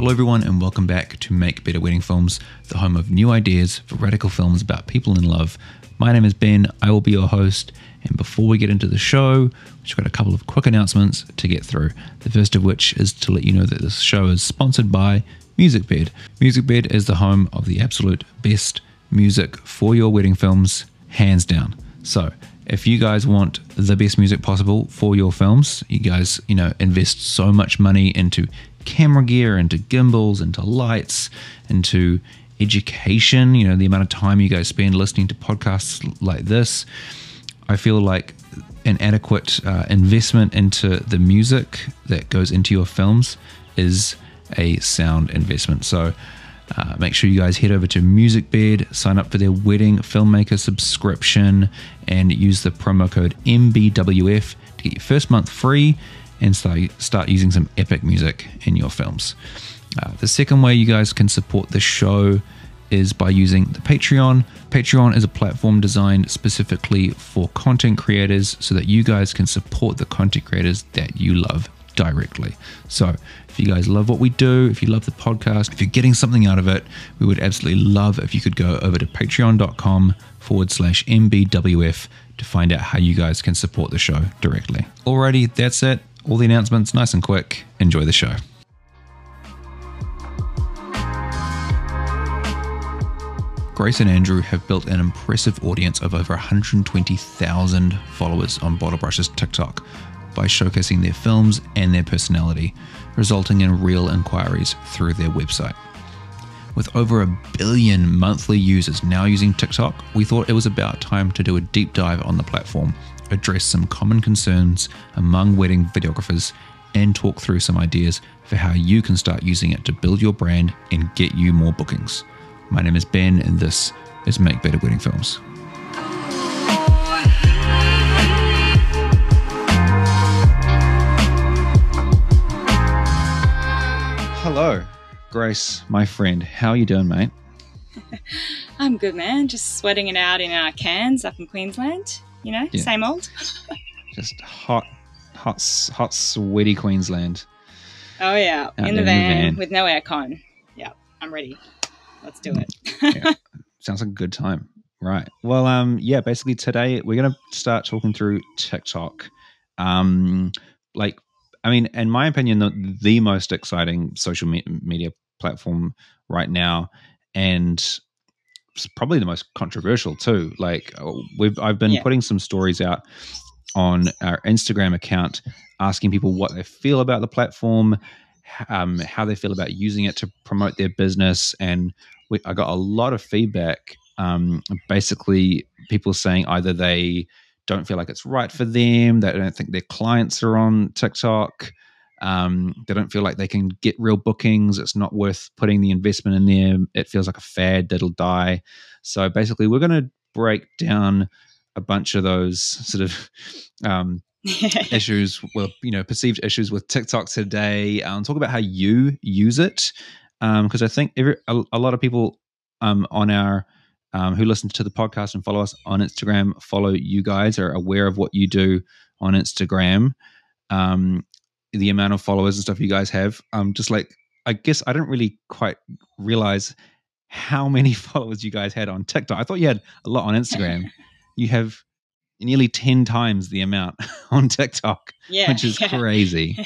Hello, everyone, and welcome back to Make Better Wedding Films, the home of new ideas for radical films about people in love. My name is Ben, I will be your host, and before we get into the show, we've got a couple of quick announcements to get through. The first of which is to let you know that this show is sponsored by MusicBed. MusicBed is the home of the absolute best music for your wedding films, hands down. So, if you guys want the best music possible for your films, you guys, you know, invest so much money into camera gear, into gimbals, into lights, into education, you know, the amount of time you guys spend listening to podcasts like this. I feel like an adequate uh, investment into the music that goes into your films is a sound investment. So, uh, make sure you guys head over to MusicBed, sign up for their wedding filmmaker subscription, and use the promo code MBWF to get your first month free and start, start using some epic music in your films. Uh, the second way you guys can support the show is by using the Patreon. Patreon is a platform designed specifically for content creators so that you guys can support the content creators that you love directly. So, if you guys love what we do, if you love the podcast, if you're getting something out of it, we would absolutely love if you could go over to patreon.com forward slash MBWF to find out how you guys can support the show directly. Alrighty, that's it. All the announcements, nice and quick. Enjoy the show. Grace and Andrew have built an impressive audience of over 120,000 followers on Bottle Brush's TikTok by showcasing their films and their personality, resulting in real inquiries through their website. With over a billion monthly users now using TikTok, we thought it was about time to do a deep dive on the platform, address some common concerns among wedding videographers, and talk through some ideas for how you can start using it to build your brand and get you more bookings. My name is Ben, and this is Make Better Wedding Films. Hello, Grace, my friend. How are you doing, mate? I'm good, man. Just sweating it out in our cans up in Queensland. You know, Yeah. same old. Just hot, hot, hot, sweaty Queensland. Oh yeah, in the in the van, with no aircon. Yeah, I'm ready. Let's do it. Yeah. Sounds like a good time. Right. Well, um, yeah, basically today we're gonna start talking through TikTok. Um, like, I mean, in my opinion, the, the most exciting social me- media platform right now, and probably the most controversial too. Like, we've I've been Yeah. putting some stories out on our Instagram account, asking people what they feel about the platform, um, how they feel about using it to promote their business, and we, I got a lot of feedback. Um, basically, people saying either they don't feel like it's right for them, they don't think their clients are on TikTok, um, they don't feel like they can get real bookings. It's not worth putting the investment in there. It feels like a fad that'll die. So basically, we're going to break down a bunch of those sort of um, issues well you know perceived issues with tiktok today um, talk about how you use it because i think every, a, a lot of people um, on our um, who listen to the podcast and follow us on instagram follow you guys are aware of what you do on instagram um, the amount of followers and stuff you guys have um, just like i guess i didn't really quite realize how many followers you guys had on tiktok i thought you had a lot on instagram you have nearly 10 times the amount on TikTok, yeah, which is yeah. crazy.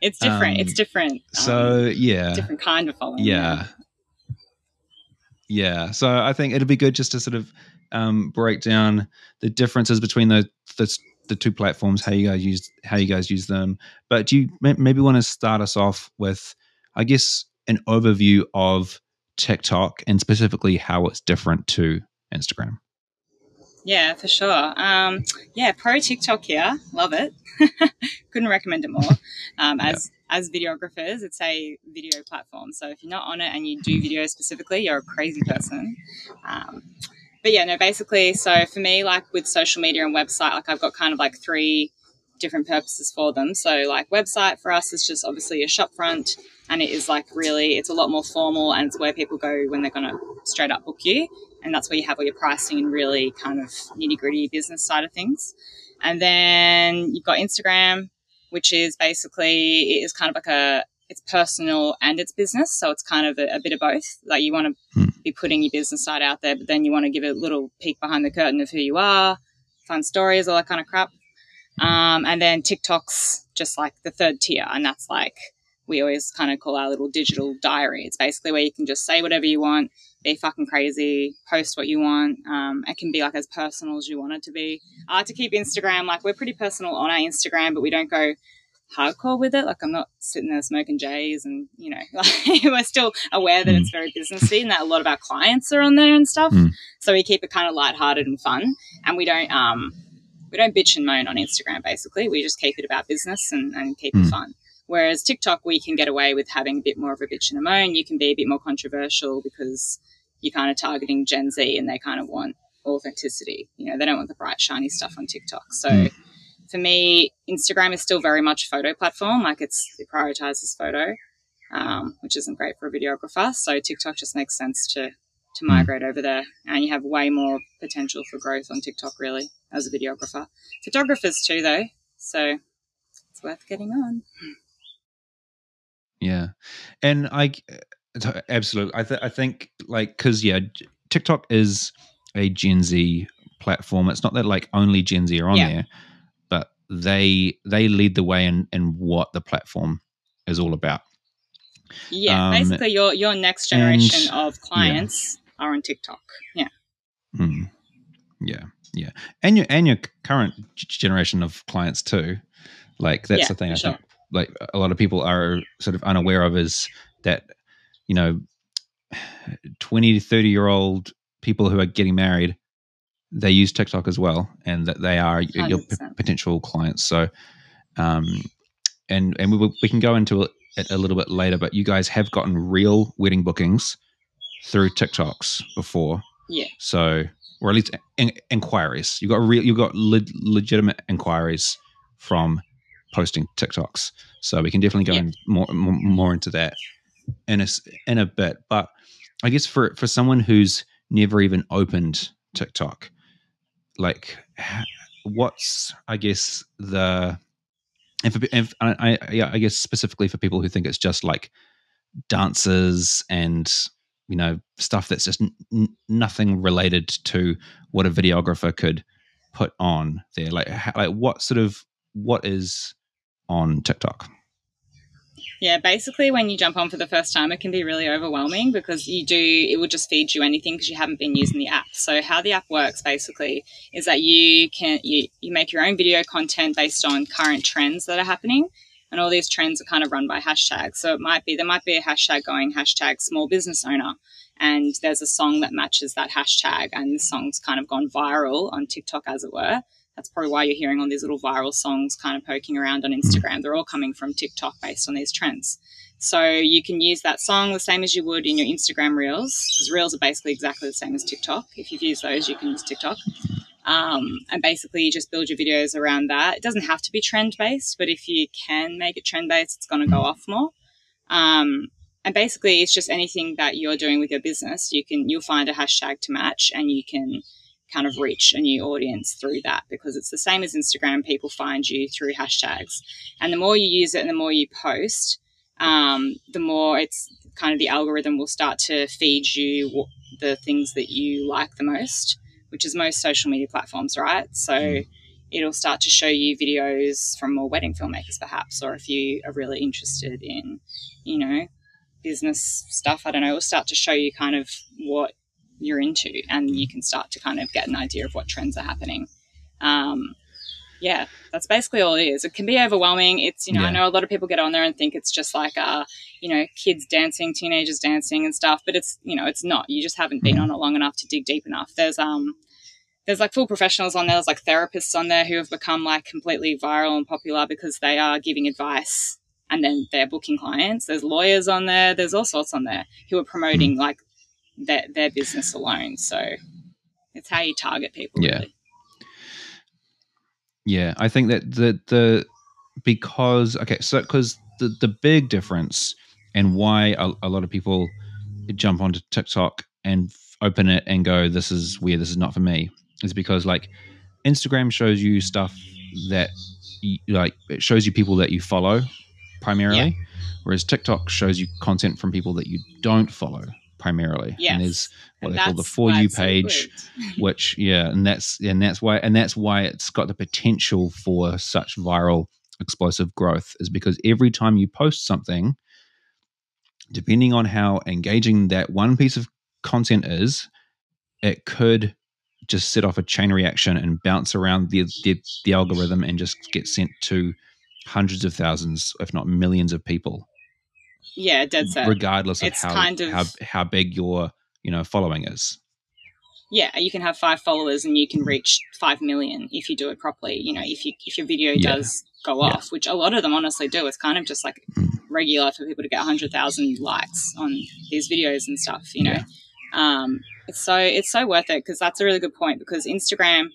it's different. it's Um, different. um, So, yeah. different kind of following. Yeah. Yeah. So I think it'd be good just to sort of um, break down the differences between the, the the two platforms, how you guys use how you guys use them. But do you maybe want to start us off with, I guess, an overview of TikTok and specifically how it's different to Instagram? Yeah, for sure. Um, yeah, pro TikTok here. Love it. Couldn't recommend it more. Um, as as videographers, it's a video platform. So if you're not on it and you do video specifically, you're a crazy person. Um, but yeah, no, basically, so for me, like with social media and website, like I've got kind of like three different purposes for them. So like website for us is just obviously a shop front and it is like really it's a lot more formal and it's where people go when they're going to straight up book you and that's where you have all your pricing and really kind of nitty gritty business side of things and then you've got instagram which is basically it is kind of like a it's personal and it's business. So it's kind of a, a bit of both. Like you want to Hmm. Be putting your business side out there, but then you want to give a little peek behind the curtain of who you are, fun stories, all that kind of crap. Um, and then TikTok's just like the third tier, and that's like we always kind of call our little digital diary. It's basically where you can just say whatever you want, be fucking crazy, post what you want. Um, it can be like as personal as you want it to be. I like to keep Instagram like we're pretty personal on our Instagram, but we don't go hardcore with it. Like I'm not sitting there smoking J's, and you know, like, we're still aware that it's very businessy, and that a lot of our clients are on there and stuff. Mm. So we keep it kind of lighthearted and fun, and we don't um we don't bitch and moan on Instagram. Basically, we just keep it about business and, and keep it Mm. fun. Whereas TikTok, we can get away with having a bit more of a bitch and a moan. You can be a bit more controversial because you're kind of targeting Gen Z, and they kind of want authenticity. You know, they don't want the bright shiny stuff on TikTok. So Mm. For me, Instagram is still very much a photo platform. Like it's it prioritizes photo, um, which isn't great for a videographer. So TikTok just makes sense to to Mm. migrate over there, and you have way more potential for growth on TikTok really as a videographer. Photographers too, though. So it's worth getting on. Yeah, and I, absolutely. I th- I think like because yeah, TikTok is a Gen Z platform. It's not that like only Gen Z are on Yeah. there, they they lead the way in in what the platform is all about. Yeah, Um, basically your your next generation of clients are on TikTok. Yeah, Mm. Yeah, yeah, and your and your current generation of clients too. Like that's Yeah, the thing. I for think like a lot of people are sort of unaware of is that you know 20 to 30 year old people who are getting married they use tiktok as well and that they are y- your p- potential clients. So um and and we, will- we can go into it a little bit later but you guys have gotten real wedding bookings through tiktoks before. Yeah. so or at least in, inquiries. You got real you got le- legitimate inquiries from posting tiktoks. So we can definitely go Yeah. in more, more more into that in a in a bit. But i guess for for someone who's never even opened tiktok like what's i guess the and for, and f- I, I, yeah, I guess specifically for people who think it's just like dances and you know stuff that's just n- nothing related to what a videographer could put on there. Like how, like what sort of what is on tiktok Yeah, basically, when you jump on for the first time, it can be really overwhelming because you do, it will just feed you anything because you haven't been using the app. So, how the app works basically is that you can, you, you make your own video content based on current trends that are happening. And all these trends are kind of run by hashtags. So, it might be, there might be a hashtag going hashtag small business owner. And there's a song that matches that hashtag. And the song's kind of gone viral on TikTok, as it were. That's probably why you're hearing all these little viral songs kind of poking around on Instagram. They're all coming from TikTok based on these trends. So you can use that song the same as you would in your Instagram Reels, because Reels are basically exactly the same as TikTok. If you've used those, you can use TikTok. Um, and basically, you just build your videos around that. It doesn't have to be trend based, but if you can make it trend based, it's going to go off more. Um, and basically, it's just anything that you're doing with your business. You can you'll find a hashtag to match, and you can kind of reach a new audience through that because it's the same as Instagram. People find you through hashtags, and the more you use it and the more you post, um, the more it's kind of the algorithm will start to feed you the things that you like the most, which is most social media platforms, right? So. Mm. It'll start to show you videos from more wedding filmmakers, perhaps, or if you are really interested in, you know, business stuff. I don't know. It'll start to show you kind of what you're into, and you can start to kind of get an idea of what trends are happening. Um, yeah, that's basically all it is. It can be overwhelming. It's you know I know a lot of people get on there and think it's just like uh you know kids dancing, teenagers dancing and stuff, but it's you know it's not. You just haven't been Mhm. on it long enough to dig deep enough. There's um there's like full professionals on there. There's like therapists on there who have become like completely viral and popular because they are giving advice and then they're booking clients. There's lawyers on there. There's all sorts on there who are promoting like their their business alone. So it's how you target people. Yeah. Really. Yeah, I think that the the because okay, so because the the big difference and why a, a lot of people jump onto TikTok and f- open it and go, "This is weird. This is not for me," is because like Instagram shows you stuff that you, like it shows you people that you follow primarily, whereas TikTok shows you content from people that you don't follow primarily. Yes. And there's what And they call the for you page, which yeah, and that's and that's why and that's why it's got the potential for such viral explosive growth is because every time you post something, depending on how engaging that one piece of content is, it could just set off a chain reaction and bounce around the the, the algorithm and just get sent to hundreds of thousands, if not millions of people, Yeah, dead set. regardless of It's how kind of- how how big your you know following is. yeah, you can have five followers and you can reach five million if you do it properly. You know, if you if your video Yeah. does go Yeah. off, which a lot of them honestly do. It's kind of just like Mm. regular for people to get hundred thousand likes on these videos and stuff. You know, Yeah. um, it's so it's so worth it because that's a really good point because Instagram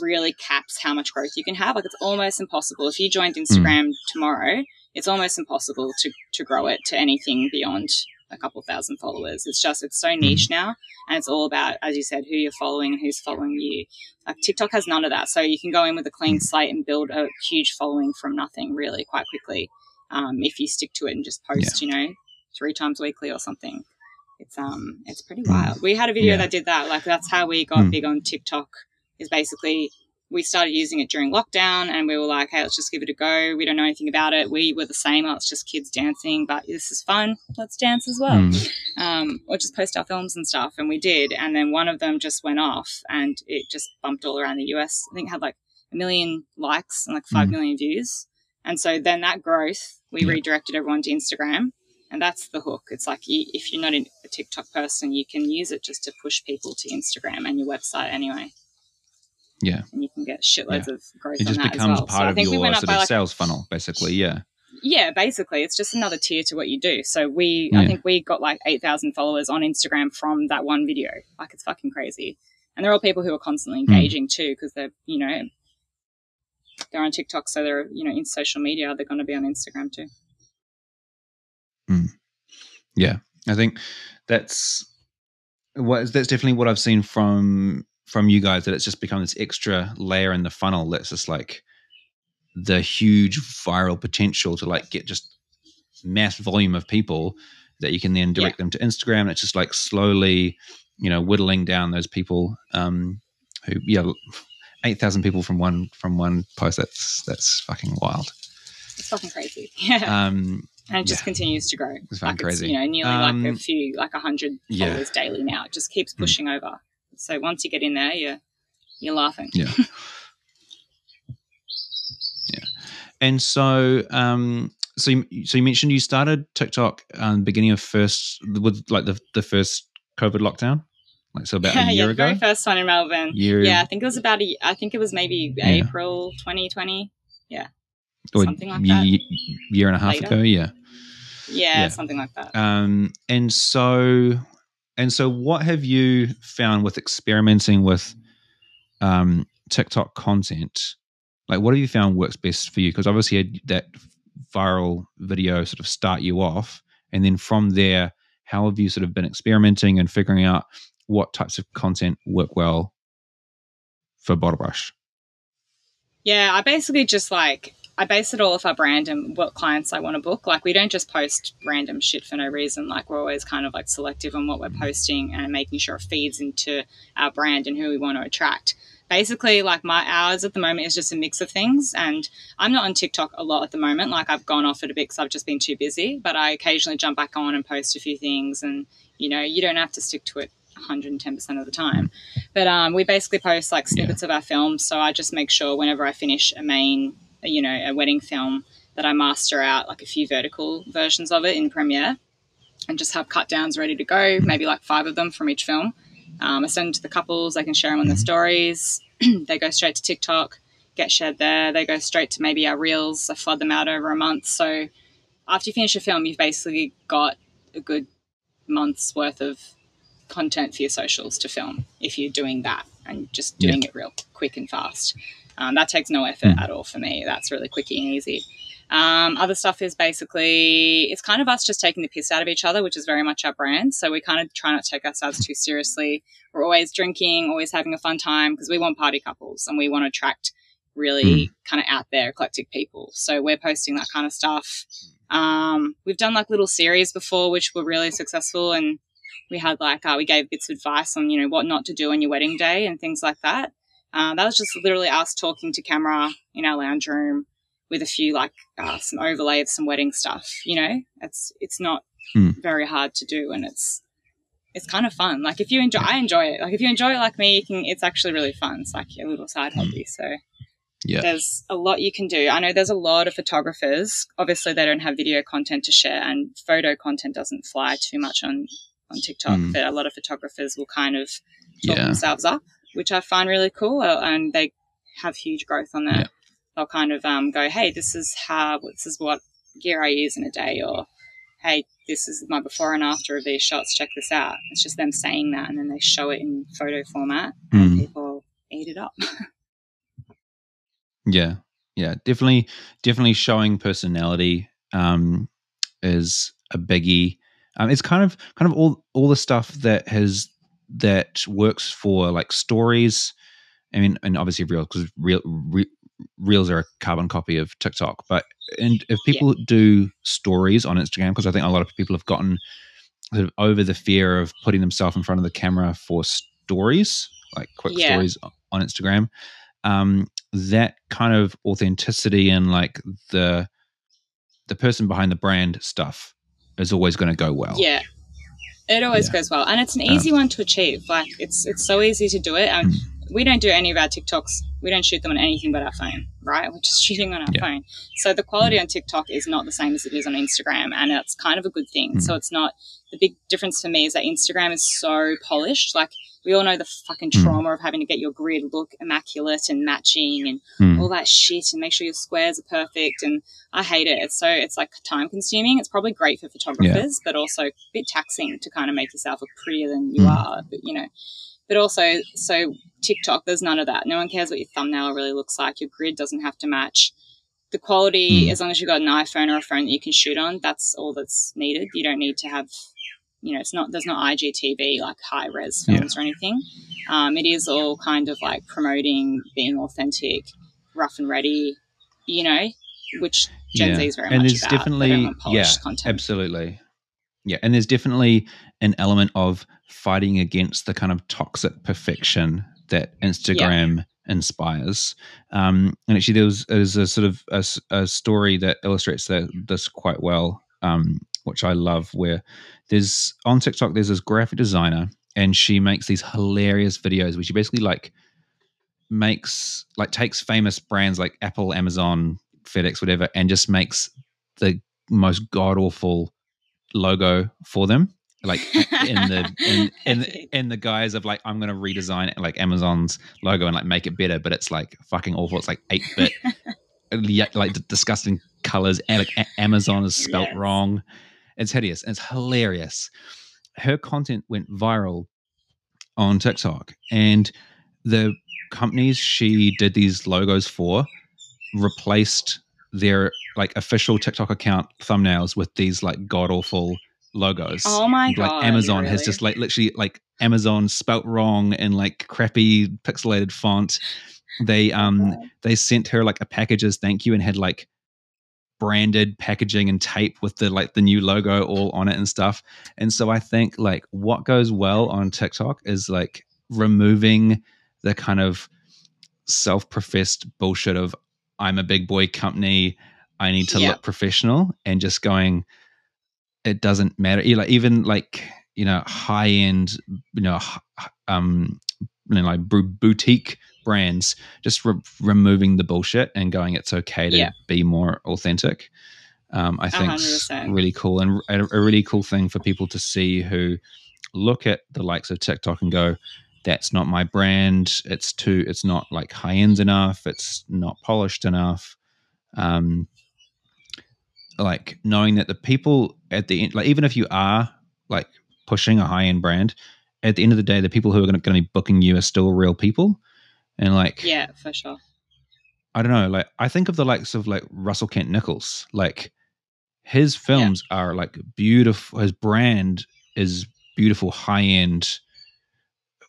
really caps how much growth you can have. Like it's almost impossible if you joined Mm. Instagram tomorrow. It's almost impossible to to grow it to anything beyond a couple thousand followers. It's just it's so niche now and it's all about, as you said, who you're following and who's following you. Like TikTok has none of that, so you can go in with a clean slate and build a huge following from nothing really quite quickly um, if you stick to it and just post, you know, three times weekly or something. It's um, it's pretty wild. We had a video Yeah. that did that. Like that's how we got Mm. big on TikTok. Is basically we started using it during lockdown and we were like, hey, let's just give it a go. We don't know anything about it. We were the same. Oh, it's just kids dancing, but this is fun. Let's dance as well Mm. um, or just post our films and stuff. And we did. And then one of them just went off and it just bumped all around the US. I think it had like a million likes and like five Mm. million views. And so then that growth, we Yeah. redirected everyone to Instagram. And that's the hook. It's like you, if you're not a TikTok person, you can use it just to push people to Instagram and your website anyway. Yeah. And you can get shitloads of growth It just becomes well. part so of think we your sort of like sales funnel, basically. Yeah. yeah, basically, it's just another tier to what you do. So we, Yeah. I think we got like eight thousand followers on Instagram from that one video. Like it's fucking crazy, and they're all people who are constantly Hmm. engaging too, because they're you know they're on TikTok, so they're you know in social media. They're going to be on Instagram too. Yeah, I think that's what that's definitely what I've seen from from you guys that it's just become this extra layer in the funnel that's just like the huge viral potential to like get just mass volume of people that you can then direct them to Instagram and it's just like slowly you know whittling down those people um who yeah 8000 people from one from one post that's that's fucking wild It's fucking crazy. Yeah, um and it just yeah. continues to grow. It's fucking like crazy. you know nearly Um, like a few like a hundred yeah. followers daily now. It just keeps Hmm. pushing over. So once you get in there, you're you're laughing. Yeah. yeah. And so, um, so you, so you mentioned you started TikTok um, beginning of first with like the the first COVID lockdown, like so about a year the ago. very first one in Melbourne. Year, Yeah, I think it was about a. I think it was maybe Yeah. April 2020. or something like that. year and a half Later. ago. Yeah. Yeah, Yeah. something like that. Um, and so, and so, what have you found with experimenting with um, TikTok content? Like, what have you found works best for you? Because obviously, that viral video sort of start you off, and then from there, how have you sort of been experimenting and figuring out what types of content work well for Bottle Brush? Yeah, I basically just like I base it all off our brand and what clients I want to book. Like we don't just post random shit for no reason. Like we're always kind of like selective on what we're posting and making sure it feeds into our brand and who we want to attract. Basically, like my hours at the moment is just a mix of things, and I'm not on TikTok a lot at the moment. Like I've gone off it a bit because I've just been too busy. But I occasionally jump back on and post a few things, and you know, you don't have to stick to it 110% of the time. But um, we basically post like snippets of our films. So I just make sure whenever I finish a main, you know, a wedding film, that I master out like a few vertical versions of it in Premiere and just have cut downs ready to go, maybe like five of them from each film. Um, I send them to the couples, they can share them on their stories. they go straight to TikTok, get shared there. They go straight to maybe our reels. I flood them out over a month. So after you finish a film, you've basically got a good month's worth of content for your socials to film if you're doing that and just doing it real quick and fast. Um, that takes no effort Mm. at all for me. That's really quicky and easy. Um, other stuff is basically it's kind of us just taking the piss out of each other, which is very much our brand. So we kind of try not to take ourselves too seriously. We're always drinking, always having a fun time because we want party couples and we want to attract really kind of out there eclectic people. So we're posting that kind of stuff. Um, we've done like little series before, which were really successful, and we had like uh, we gave bits of advice on you know what not to do on your wedding day and things like that. Uh, that was just literally us talking to camera in our lounge room with a few like uh, some overlay of some wedding stuff. You know, it's it's not Mm. very hard to do, and it's it's kind of fun. Like if you enjoy, I enjoy it. Like if you enjoy it like me, you can. It's actually really fun. It's like a little side hobby. So Yeah. there's a lot you can do. I know there's a lot of photographers. Obviously, they don't have video content to share, and photo content doesn't fly too much on on TikTok. Mm. But a lot of photographers will kind of talk Yeah. themselves up, which I find really cool, uh, and they have huge growth on that. Yeah. They'll kind of um, go, "Hey, this is how this is what gear I use in a day," or "Hey, this is my before and after of these shots. Check this out." It's just them saying that, and then they show it in photo format, and Mm. people eat it up. Yeah, yeah, definitely, definitely showing personality um, is a biggie. Um, it's kind of, kind of all all the stuff that has that works for like stories. I mean, and obviously reels because real re, reels are a carbon copy of TikTok. But and if people do stories on Instagram, because I think a lot of people have gotten sort of over the fear of putting themselves in front of the camera for stories, like quick Yeah. stories on Instagram. Um, that kind of authenticity and like the the person behind the brand stuff is always going to go well. Yeah. It always Yeah. goes well. And it's an Um, easy one to achieve. Like it's it's so easy to do it. And Mm. we don't do any of our TikToks. We don't shoot them on anything but our phone, right? We're just shooting on our Yeah. phone. So the quality on TikTok is not the same as it is on Instagram. And it's kind of a good thing. Mm. So it's not the big difference for me is that Instagram is so polished. Like we all know the fucking Mm. trauma of having to get your grid look immaculate and matching and Hmm. all that shit and make sure your squares are perfect and I hate it. It's so it's like time consuming. It's probably great for photographers, but also a bit taxing to kind of make yourself look prettier than you Mm. are. But you know, but also so TikTok, there's none of that. No one cares what your thumbnail really looks like. Your grid doesn't have to match. The quality, Mm. as long as you've got an iPhone or a phone that you can shoot on, that's all that's needed. You don't need to have, you know, it's not there's not IGTV like high res Yeah. films or anything. Um, it is all kind of like promoting being authentic, rough and ready, you know, which Gen Yeah. Z is very And much there's about. Definitely- yeah, content. Absolutely. Yeah. And there's definitely an element of fighting against the kind of toxic perfection that Instagram inspires. Um, and actually, there was, there's a sort of a story that illustrates that, this quite well, um, which I love, where there's on TikTok, there's this graphic designer and she makes these hilarious videos where she basically like makes like takes famous brands like Apple, Amazon, FedEx, whatever, and just makes the most god awful logo for them. Like in the in in, in the guise of like I'm gonna redesign it, like Amazon's logo and like make it better, but it's like fucking awful. It's like eight bit, like disgusting colors. And like Amazon is spelt Yes. wrong. It's hideous. It's hilarious. Her content went viral on TikTok, and the companies she did these logos for replaced their like official TikTok account thumbnails with these like god awful logos. oh my like god! Amazon has just like literally like Amazon spelt wrong in like crappy pixelated font. They um they sent her like a package as thank you and had like branded packaging and tape with the like the new logo all on it and stuff. And so I think like what goes well on TikTok is like removing the kind of self-professed bullshit of I'm a big boy company, I need to Yeah. look professional and just going it doesn't matter. Know, even like you know high end, you know, um, you know, like boutique brands, just re- removing the bullshit and going, it's okay to Yeah. be more authentic. Um, I think 100%. really cool and a, a really cool thing for people to see who look at the likes of TikTok and go, that's not my brand. It's too. It's not like high end enough. It's not polished enough. Um, like knowing that the people at the end, like even if you are like pushing a high end brand, at the end of the day, the people who are going to be booking you are still real people. And like, yeah, for sure. I don't know, like I think of the likes of like Russell Kent Nichols, like his films are like beautiful. His brand is beautiful, high end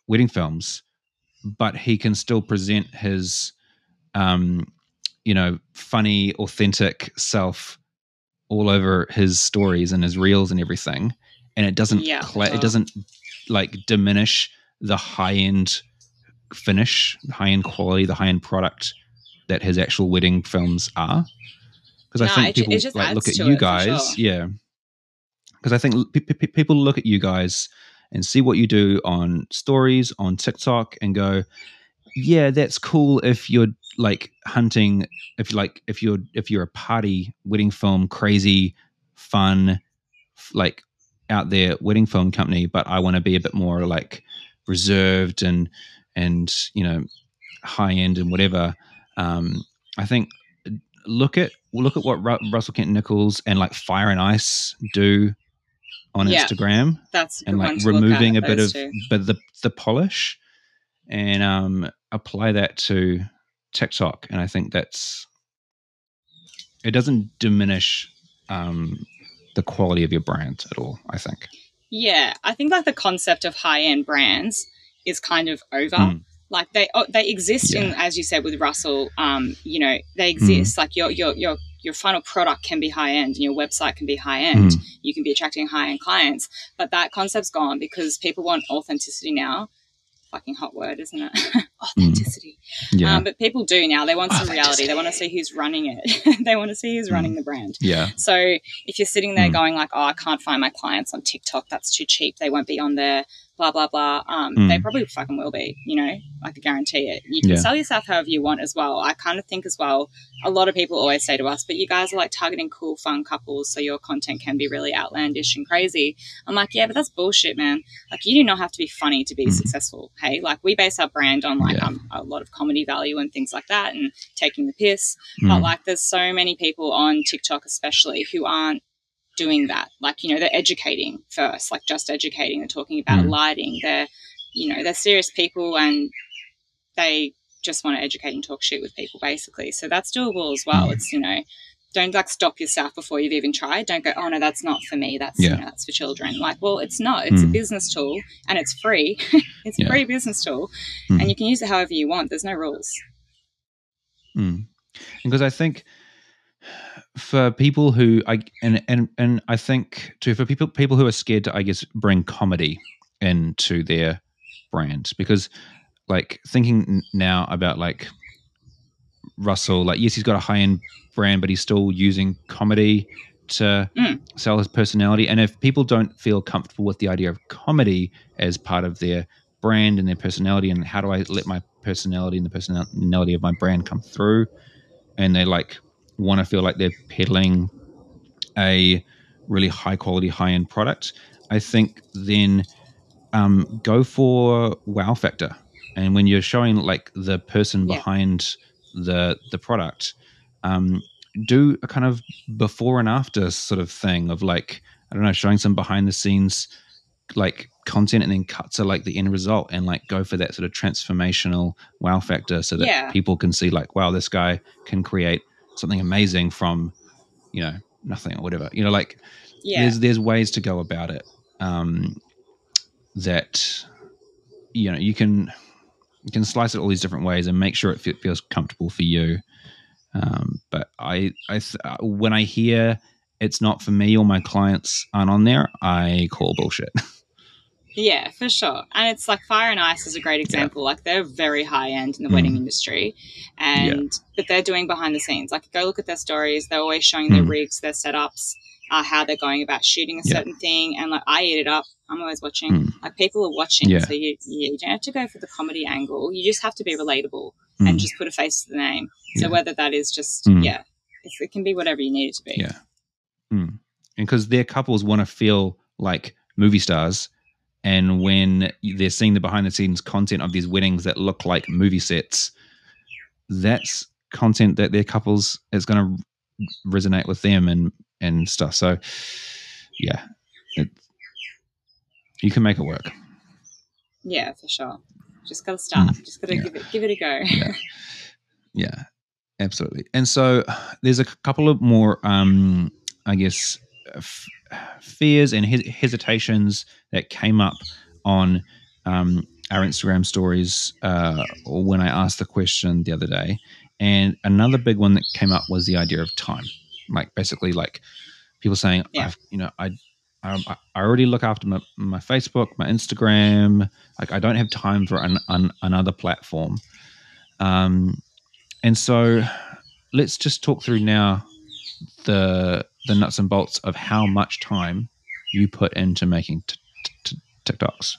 wedding films, but he can still present his, um, you know, funny, authentic self all over his stories and his reels and everything, and it doesn't Yeah, cla- sure. it doesn't like diminish the high end finish, the high end quality, the high end product that his actual wedding films are. Because I think it ju- it people like look at you guys, sure. yeah. Because I think pe- pe- people look at you guys and see what you do on stories on TikTok and go, yeah, that's cool if you're like hunting, if like if you're if you're a party wedding film, crazy, fun, like out there wedding film company, but I want to be a bit more like reserved and and you know high end and whatever. Um, I think look at look at what Ru- Russell Kent Nichols and like Fire and Ice do on Yeah. Instagram That's and like removing a bit of two. but the the polish and um apply that to TikTok and I think that's it doesn't diminish um the quality of your brand at all I think Yeah, I think like the concept of high end brands is kind of over. Mm. Like they oh, they exist in, as you said with Russell. Um, you know, Hmm. they exist. Like your your your your final product can be high end, and your website can be high end. Mm. You can be attracting high end clients, but that concept's gone because people want authenticity now. Fucking hot word, isn't it? authenticity. yeah Um, but people do now. They want some reality. They want to see who's running it. they want to see who's Hmm. running the brand. yeah So if you're sitting there Mm. going like, "Oh, I can't find my clients on TikTok. That's too cheap. They won't be on there." Blah blah blah. Um, Mm. They probably fucking will be. You know, I can guarantee it. You can Yeah. sell yourself however you want as well. I kind of think as well. A lot of people always say to us, "But you guys are like targeting cool, fun couples, so your content can be really outlandish and crazy." I'm like, "Yeah, but that's bullshit, man. Like, you do not have to be funny to be Mm. successful. Hey, like we base our brand on like Yeah. um, a lot of comedy value and things like that, and taking the piss." Mm. But like, there's so many people on TikTok, especially, who aren't doing that. Like, you know, they're educating first, like just educating. They're talking about Mm. lighting. They're, you know, they're serious people and they just want to educate and talk shit with people, basically. So that's doable as well. Mm. It's, you know, don't like stop yourself before you've even tried. Don't go, oh no, that's not for me. That's, Yeah. you know, that's for children. Like, well, it's not. It's a Mm. business tool and it's free. it's Yeah. a free business tool Mm. and you can use it however you want. There's no rules. Mm. Because I think for people who I and and and I think too for people people who are scared to I guess bring comedy into their brand because like thinking now about like Russell like yes he's got a high end brand but he's still using comedy to Mm. sell his personality and if people don't feel comfortable with the idea of comedy as part of their brand and their personality and how do I let my personality and the personality of my brand come through and they like want to feel like they're peddling a really high quality high end product i think then um, go for wow factor and when you're showing like the person Yeah. behind the the product um, do a kind of before and after sort of thing of like i don't know showing some behind the scenes like content and then cut to like the end result and like go for that sort of transformational wow factor so that Yeah. people can see like wow this guy can create something amazing from you know nothing or whatever. You know like Yeah. there's there's ways to go about it um that you know you can you can slice it all these different ways and make sure it fe- feels comfortable for you. Um but i i th- uh, when i hear it's not for me or my clients aren't on there i call bullshit Yeah, for sure. And it's like Fire and Ice is a great example. Like they're very high end in the wedding Mm. industry, and but they're doing behind the scenes. Like go look at their stories. They're always showing their Mm. rigs, their setups, uh, how they're going about shooting a Yeah. certain thing. And like I eat it up. I'm always watching. Mm. Like people are watching, Yeah. so you, you you don't have to go for the comedy angle. You just have to be relatable Mm. and just put a face to the name. So Yeah. whether that is just Mm. yeah, it's, it can be whatever you need it to be. Yeah. Mm. And because their couples want to feel like movie stars. And when they're seeing the behind the scenes content of these weddings that look like movie sets, that's content that their couples is going to resonate with them and, and stuff. So, yeah, it, you can make it work. Yeah, for sure. Just gotta start. Just gotta Mm. Yeah. give it give it a go. Yeah. Yeah, absolutely. And so there's a couple of more, um, I guess, f- fears and hes- hesitations that came up on um, our Instagram stories uh, when I asked the question the other day. And another big one that came up was the idea of time. Like, basically, like, people saying, Yeah. I've, you know, I, I, I already look after my, my Facebook, my Instagram. Like I don't have time for an, an, another platform. Um, and so let's just talk through now the the nuts and bolts of how much time you put into making t- t- TikToks.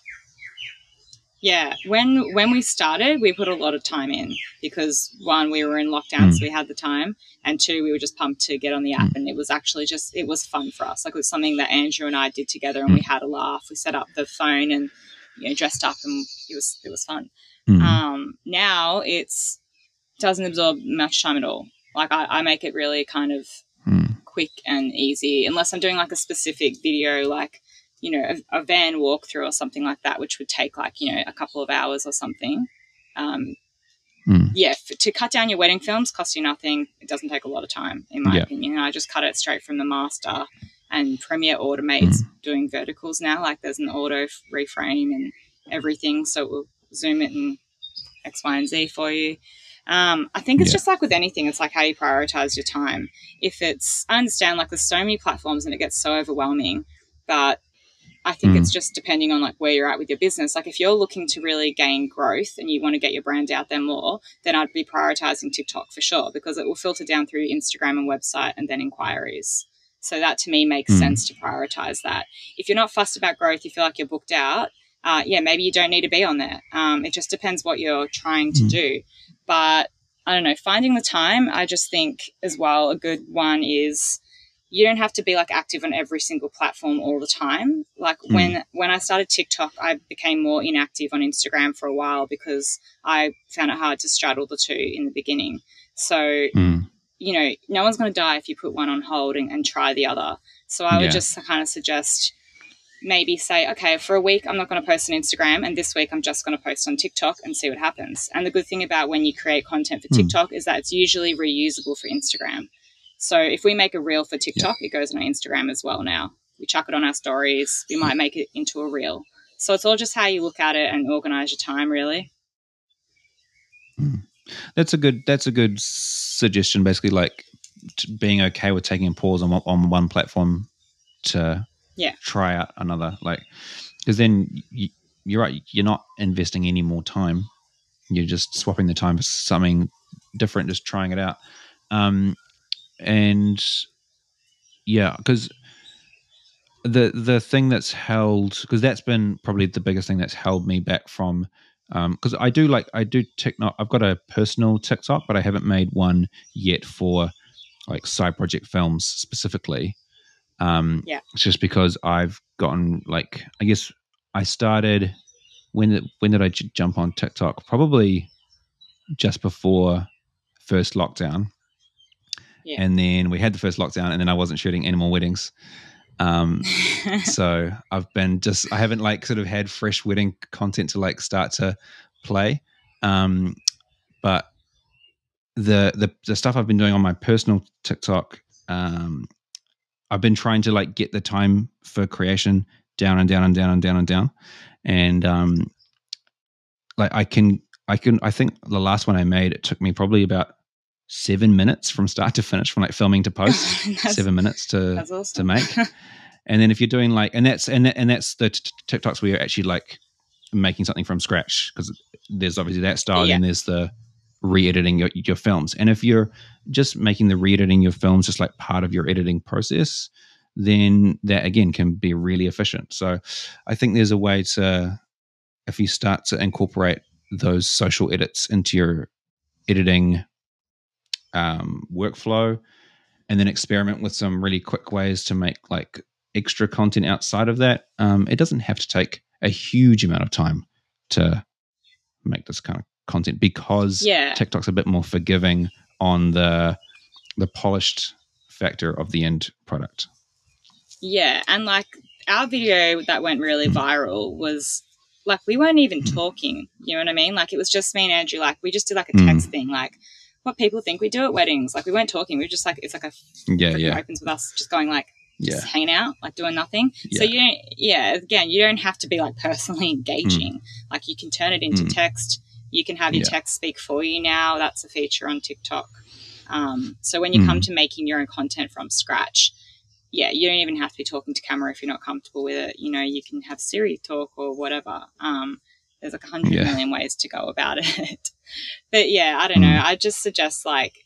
Yeah, when when we started, we put a lot of time in because one, we were in lockdown, so we had the time, and two, we were just pumped to get on the app, and it was actually just it was fun for us. Like it was something that Andrew and I did together, and we had a laugh. We set up the phone and you know dressed up, and it was it was fun. Mm. Um, now it's doesn't absorb much time at all. Like I, I make it really kind of Mm. Quick and easy, unless I'm doing like a specific video, like you know a, a van walkthrough or something like that, which would take like you know a couple of hours or something. Um, Mm. yeah, f- to cut down your wedding films costs you nothing. It doesn't take a lot of time, in my Yeah. opinion. I just cut it straight from the master, and Premiere automates Mm. doing verticals now. Like there's an auto reframe and everything, so it will zoom it and X, Y, and Z for you. Um, I think it's Yeah. just like with anything, it's like how you prioritize your time. If it's, I understand like there's so many platforms and it gets so overwhelming, but I think Mm. it's just depending on like where you're at with your business. Like if you're looking to really gain growth and you want to get your brand out there more, then I'd be prioritizing TikTok for sure because it will filter down through Instagram and website and then inquiries. So that to me makes Mm. sense to prioritize that. If you're not fussed about growth, you feel like you're booked out, uh, yeah, maybe you don't need to be on there. Um, it just depends what you're trying to Mm. do. But I don't know, finding the time, I just think as well, a good one is you don't have to be like active on every single platform all the time. Like Mm. when when I started TikTok, I became more inactive on Instagram for a while because I found it hard to straddle the two in the beginning. So Mm. you know, no one's going to die if you put one on hold and, and try the other. So I would Yeah. just kind of suggest maybe say, okay, for a week, I'm not going to post on Instagram, and this week, I'm just going to post on TikTok and see what happens. And the good thing about when you create content for Hmm. TikTok is that it's usually reusable for Instagram. So if we make a reel for TikTok, it goes on Instagram as well now. We chuck it on our stories, we might make it into a reel. So it's all just how you look at it and organize your time, really. That's a good. That's a good suggestion. Basically, like being okay with taking a pause on on one platform to Yeah. try out another. Like, because then you, you're right. You're not investing any more time. You're just swapping the time for something different, just trying it out. Um, and yeah, because the the thing that's held because that's been probably the biggest thing that's held me back from um because I do like I do TikTok. I've got a personal TikTok, but I haven't made one yet for like side project films specifically. Um, Yeah. it's just because I've gotten like I guess I started when did, when did I j- jump on TikTok? Probably just before first lockdown. Yeah. And then we had the first lockdown, and then I wasn't shooting any more weddings. Um, so I've been just I haven't like sort of had fresh wedding content to like start to play. Um, but the the the stuff I've been doing on my personal TikTok, um, I've been trying to like get the time for creation down and down and down and down and down, and um, like I can I can I think the last one I made it took me probably about seven minutes from start to finish from like filming to post seven minutes to That's to make. and then if you're doing like, and that's and that, and that's the t- t- TikToks where you're actually like making something from scratch because there's obviously that style, Yeah. and there's the re-editing your, your films. And if you're just making the re-editing your films just like part of your editing process, then that again can be really efficient. So I think there's a way to, if you start to incorporate those social edits into your editing um, workflow, and then experiment with some really quick ways to make like extra content outside of that. Um, it doesn't have to take a huge amount of time to make this kind of content because Yeah. TikTok's a bit more forgiving on the the polished factor of the end product. Yeah, and like our video that went really Mm. viral was like we weren't even Mm. talking. You know what I mean? Like it was just me and Andrew. Like we just did like a Mm. text thing, like what people think we do at weddings. Like we weren't talking. We were just like it's like a Yeah, yeah, opens with us just going like yeah, just hanging out, like doing nothing. So Yeah. you don't, yeah, again, you don't have to be like personally engaging. Like you can turn it into Mm. text. You can have your Yeah. text speak for you now. That's a feature on TikTok. Um, so when you come Mm. to making your own content from scratch, yeah, you don't even have to be talking to camera if you're not comfortable with it. You know, you can have Siri talk or whatever. Um, there's like a hundred Yeah. million ways to go about it. but yeah, I don't know. Mm. I just suggest like,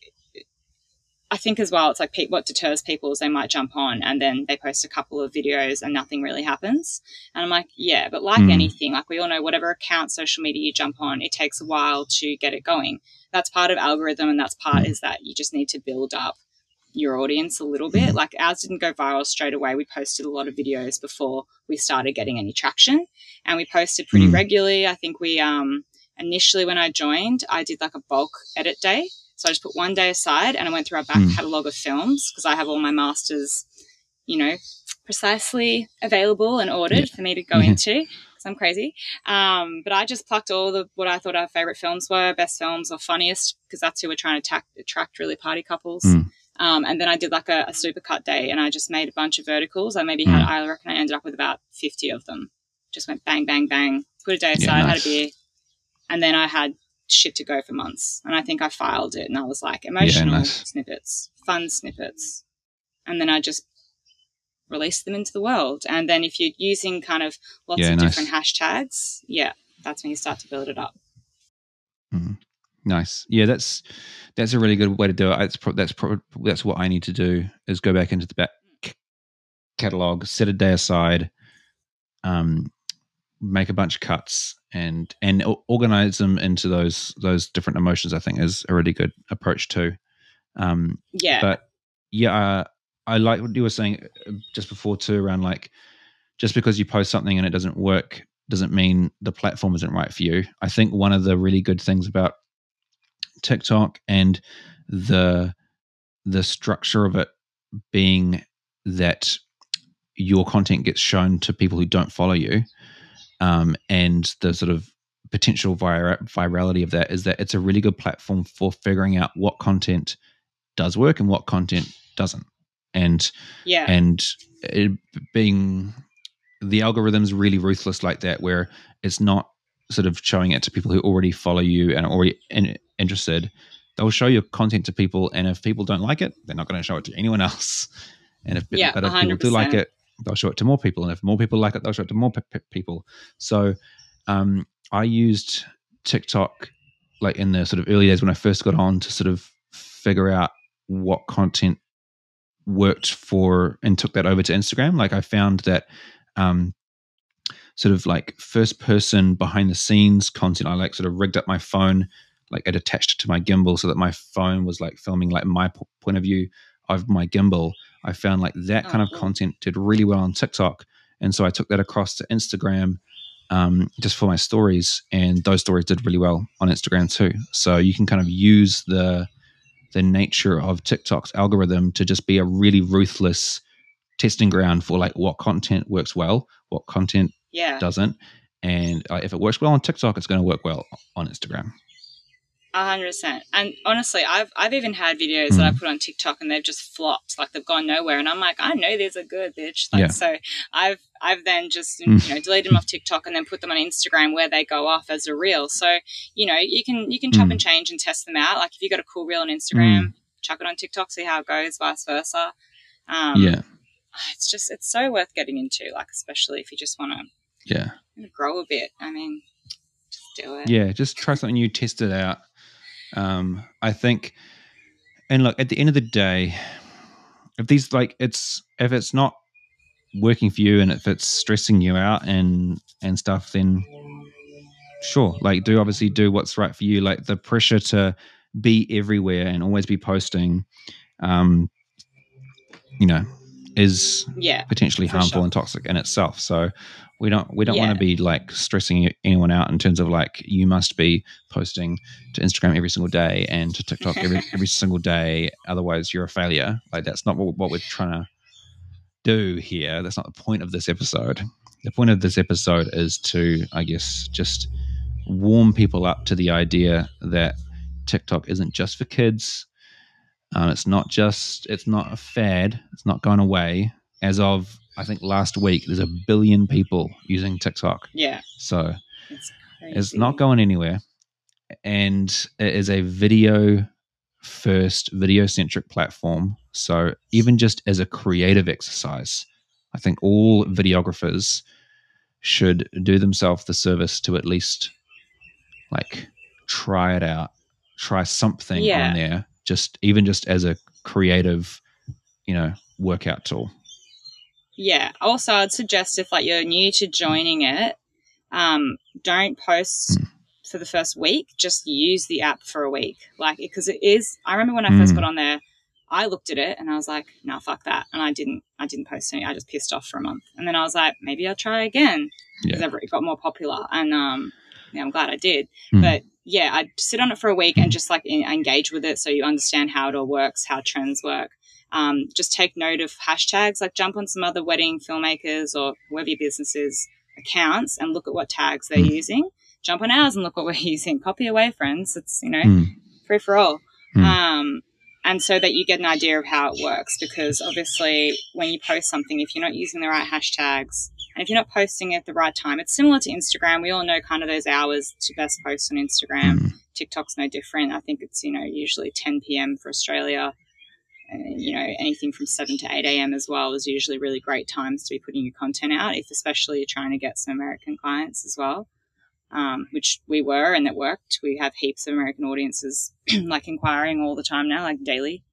I think as well, it's like what deters people is they might jump on and then they post a couple of videos and nothing really happens. And I'm like, yeah, but like Mm. anything, like we all know, whatever account social media you jump on, it takes a while to get it going. That's part of algorithm, and that's part Mm. is that you just need to build up your audience a little bit. Like ours didn't go viral straight away. We posted a lot of videos before we started getting any traction, and we posted pretty Mm. regularly. I think we um initially when I joined, I did like a bulk edit day. So I just put one day aside and I went through our back Mm. catalogue of films because I have all my masters, you know, precisely available and ordered Yeah. for me to go Yeah. into because I'm crazy. Um, but I just plucked all the what I thought our favorite films were, best films or funniest, because that's who we're trying to attract really party couples. Mm. Um, and then I did like a, a supercut day and I just made a bunch of verticals. I maybe had, Mm. I reckon I ended up with about 50 of them. Just went bang, bang, bang, put a day Yeah, aside, had a beer. And then I had shit to go for months. And I think I filed it and I was like emotional nice. snippets, fun snippets. And then I just released them into the world. And then if you're using kind of lots Yeah, of nice. different hashtags, yeah, that's when you start to build it up. Nice. Yeah, that's that's a really good way to do it. It's pro- that's pro- that's what I need to do is go back into the back catalog, set a day aside, um, make a bunch of cuts, and and organize them into those those different emotions. I think is a really good approach too. Um, Yeah. but yeah, uh, I like what you were saying uh, just before too around like just because you post something and it doesn't work doesn't mean the platform isn't right for you. I think one of the really good things about TikTok and the the structure of it being that your content gets shown to people who don't follow you, um, and the sort of potential vir- virality of that is that it's a really good platform for figuring out what content does work and what content doesn't, and yeah. and it being the algorithm's really ruthless like that where it's not sort of showing it to people who already follow you and are already in, interested they'll show your content to people and if people don't like it they're not going to show it to anyone else and if, Yeah, but if people do like 100%. it they'll show it to more people and if more people like it they'll show it to more pe- people so um, i used tiktok like in the sort of early days when i first got on to sort of figure out what content worked for and took that over to Instagram. Like I found that um, sort of like first person behind the scenes content. I like sort of rigged up my phone, like it attached it to my gimbal so that my phone was like filming like my p- point of view of my gimbal. I found like that kind Oh, of content did really well on TikTok. And so I took that across to Instagram um, just for my stories. And those stories did really well on Instagram too. So you can kind of use the the nature of TikTok's algorithm to just be a really ruthless testing ground for like what content works well, what content yeah. doesn't, and uh, if it works well on TikTok, it's going to work well on Instagram. Hundred percent. And honestly, I've I've even had videos that I Mm. put on TikTok and they've just flopped, like they've gone nowhere. And I'm like, I know these are good, bitch. Like Yeah. so, I've I've then just Mm. you know deleted them off TikTok and then put them on Instagram where they go off as a reel. So you know you can you can chop Mm. and change and test them out. Like if you got a cool reel on Instagram, chuck it on TikTok, see how it goes, vice versa. Um, yeah, it's just it's so worth getting into. Like especially if you just want to yeah, grow a bit. I mean, just do it. yeah. Just try something new, test it out. Um, I think, and look, at the end of the day, if these like it's if it's not working for you and if it's stressing you out and and stuff, then sure like do obviously do what's right for you. Like the pressure to be everywhere and always be posting um you know is Yeah. potentially harmful sure. and toxic in itself so we don't we don't Yeah. want to be like stressing anyone out in terms of like you must be posting to instagram every single day and to tiktok every every single day otherwise you're a failure like that's not what, what we're trying to do here that's not the point of this episode the point of this episode is to i guess just warm people up to the idea that tiktok isn't just for kids um, it's not just it's not a fad it's not going away as of i think last week there's a billion people using tiktok Yeah. so It's it's not going anywhere and it is a video first video centric platform. So even just as a creative exercise, I think all videographers should do themselves the service to at least like try it out, try something Yeah. on there, just even just as a creative, you know, workout tool. Yeah. Also, I'd suggest if like you're new to joining it, um, don't post Hmm. for the first week. Just use the app for a week, like because it is. I remember when I first Mm. got on there, I looked at it and I was like, "No, fuck that," and I didn't. I didn't post any. I just pissed off for a month, and then I was like, maybe I'll try again because Yeah. it got more popular, and um, I'm glad I did. Mm. But yeah, I'd sit on it for a week and just like en- engage with it so you understand how it all works, how trends work. Um, just take note of hashtags, like jump on some other wedding filmmakers or whoever your business is accounts and look at what tags they're Mm. using. Jump on ours and look what we're using. Copy away, friends. It's, you know, Mm. free for all. Mm. Um, and so that you get an idea of how it works because obviously when you post something, if you're not using the right hashtags and if you're not posting at the right time, it's similar to Instagram. We all know kind of those hours to best post on Instagram. Mm. TikTok's no different. I think it's, you know, usually 10 p.m. for Australia. And, you know, anything from 7 to 8 a.m. as well is usually really great times to be putting your content out, if especially you're trying to get some American clients as well, um, which we were and it worked. We have heaps of American audiences like inquiring all the time now, like daily.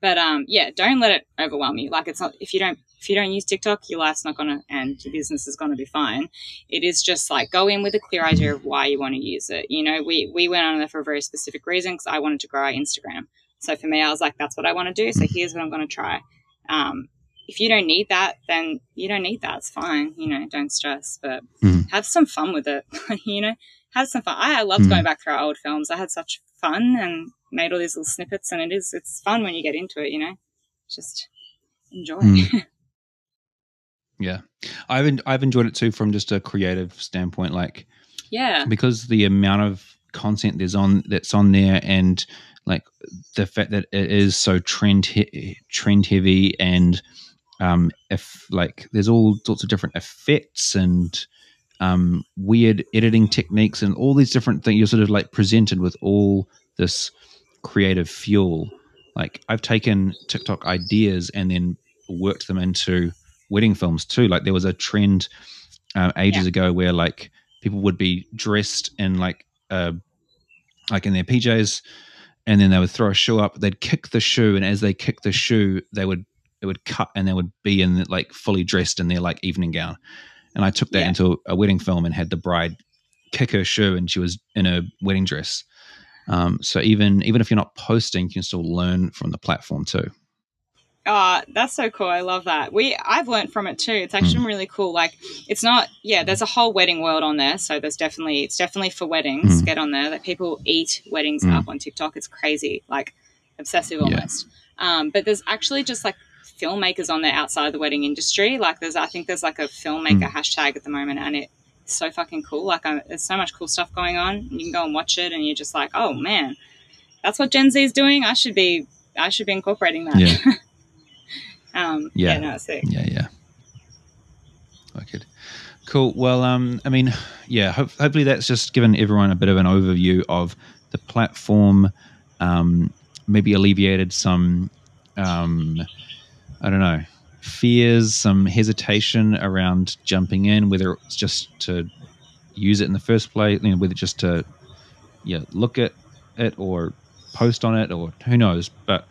But um, yeah, don't let it overwhelm you. Like it's not if you don't if you don't use TikTok, your life's not gonna and your business is gonna be fine. It is just like go in with a clear idea of why you want to use it. You know, we we went on there for a very specific reason because I wanted to grow our Instagram. So for me, I was like, that's what I want to do. So here's what I'm going to try. Um, if you don't need that, then you don't need that. It's fine. You know, don't stress, but Mhm. have some fun with it. you know, have some fun. I, I loved Mhm. going back through our old films. I had such fun and made all these little snippets, and it is it's fun when you get into it. You know, just enjoy. Mm. Yeah, I've en- I've enjoyed it too from just a creative standpoint, like yeah, because the amount of content there's on that's on there, and like the fact that it is so trend he- trend heavy, and um, if like there's all sorts of different effects and um, weird editing techniques and all these different things, you're sort of like presented with all this creative fuel. Like I've taken TikTok ideas and then worked them into wedding films too. Like there was a trend uh, ages Yeah. ago where like people would be dressed in like uh, like in their PJs, and then they would throw a shoe up. They'd kick the shoe, and as they kick the shoe, they would it would cut, and they would be in like fully dressed in their like evening gown. And I took that Yeah. into a wedding film and had the bride kick her shoe, and she was in a wedding dress. Um, so even even if you're not posting, you can still learn from the platform too. Oh, that's so cool. I love that. We I've learned from it too. It's actually really cool. Like it's not yeah, there's a whole wedding world on there. So there's definitely it's definitely for weddings. Mm. Get on there. That people eat weddings Mm. up on TikTok. It's crazy. Like obsessive Yeah. almost. Um, but there's actually just like filmmakers on there outside of the wedding industry. Like there's I think there's like a filmmaker Mm. hashtag at the moment and it's so fucking cool. Like there's so much cool stuff going on. You can go and watch it and you're just like, "Oh man, that's what Gen Z is doing. I should be I should be incorporating that." Yeah. um, Yeah. yeah, no, sick. Yeah, yeah. Okay. Cool. Well, um, I mean, yeah. Hope, hopefully, that's just given everyone a bit of an overview of the platform. Um, maybe alleviated some, um, I don't know, fears, some hesitation around jumping in, whether it's just to use it in the first place, you know, whether just to, yeah, look at it or post on it or who knows. But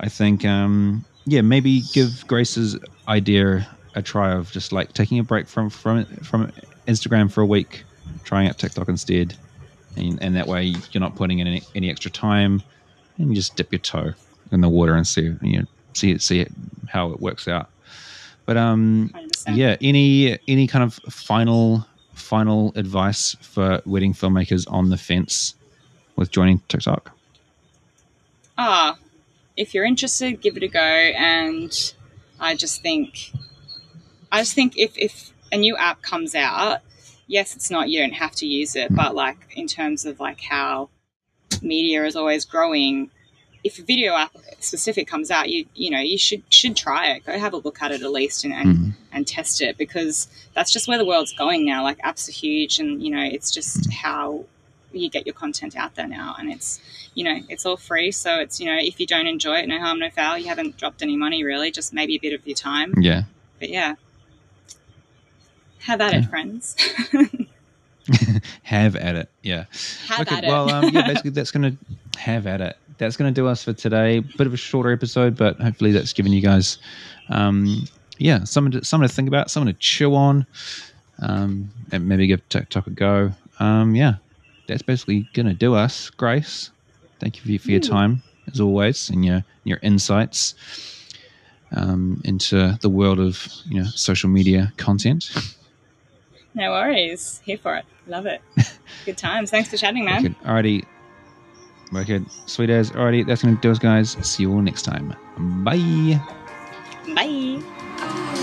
I think, um, yeah, maybe give Grace's idea a try of just like taking a break from from from Instagram for a week, trying out TikTok instead, and, and that way you're not putting in any, any extra time, and you just dip your toe in the water and see you know see see it, how it works out. But um, yeah, any any kind of final final advice for wedding filmmakers on the fence with joining TikTok? Ah, if you're interested, give it a go. And I just think, I just think if, if a new app comes out, yes, it's not, you don't have to use it, but like in terms of like how media is always growing, if a video app specific comes out, you, you know, you should, should try it. Go have a look at it at least and, and, Mhm. and test it because that's just where the world's going now. Like apps are huge and, you know, it's just how you get your content out there now, and it's you know it's all free. So it's you know if you don't enjoy it, no harm, no foul. You haven't dropped any money really, just maybe a bit of your time. Yeah. But yeah, have at Yeah. it, friends. have at it. Yeah. have okay. at it. Well, um, yeah. Basically, that's gonna have at it. That's gonna do us for today. Bit of a shorter episode, but hopefully that's given you guys, um, yeah, something to something to think about, something to chew on, um, and maybe give TikTok a go. Um, yeah, that's basically gonna do us. Grace, thank you for, for your time as always and your your insights um, into the world of you know social media content. no worries. Here for it. Love it. Good times. Thanks for chatting, man. Wicked. Alrighty. Wicked. Sweet as. Alrighty. That's going to do us, guys. See you all next time. Bye. Bye.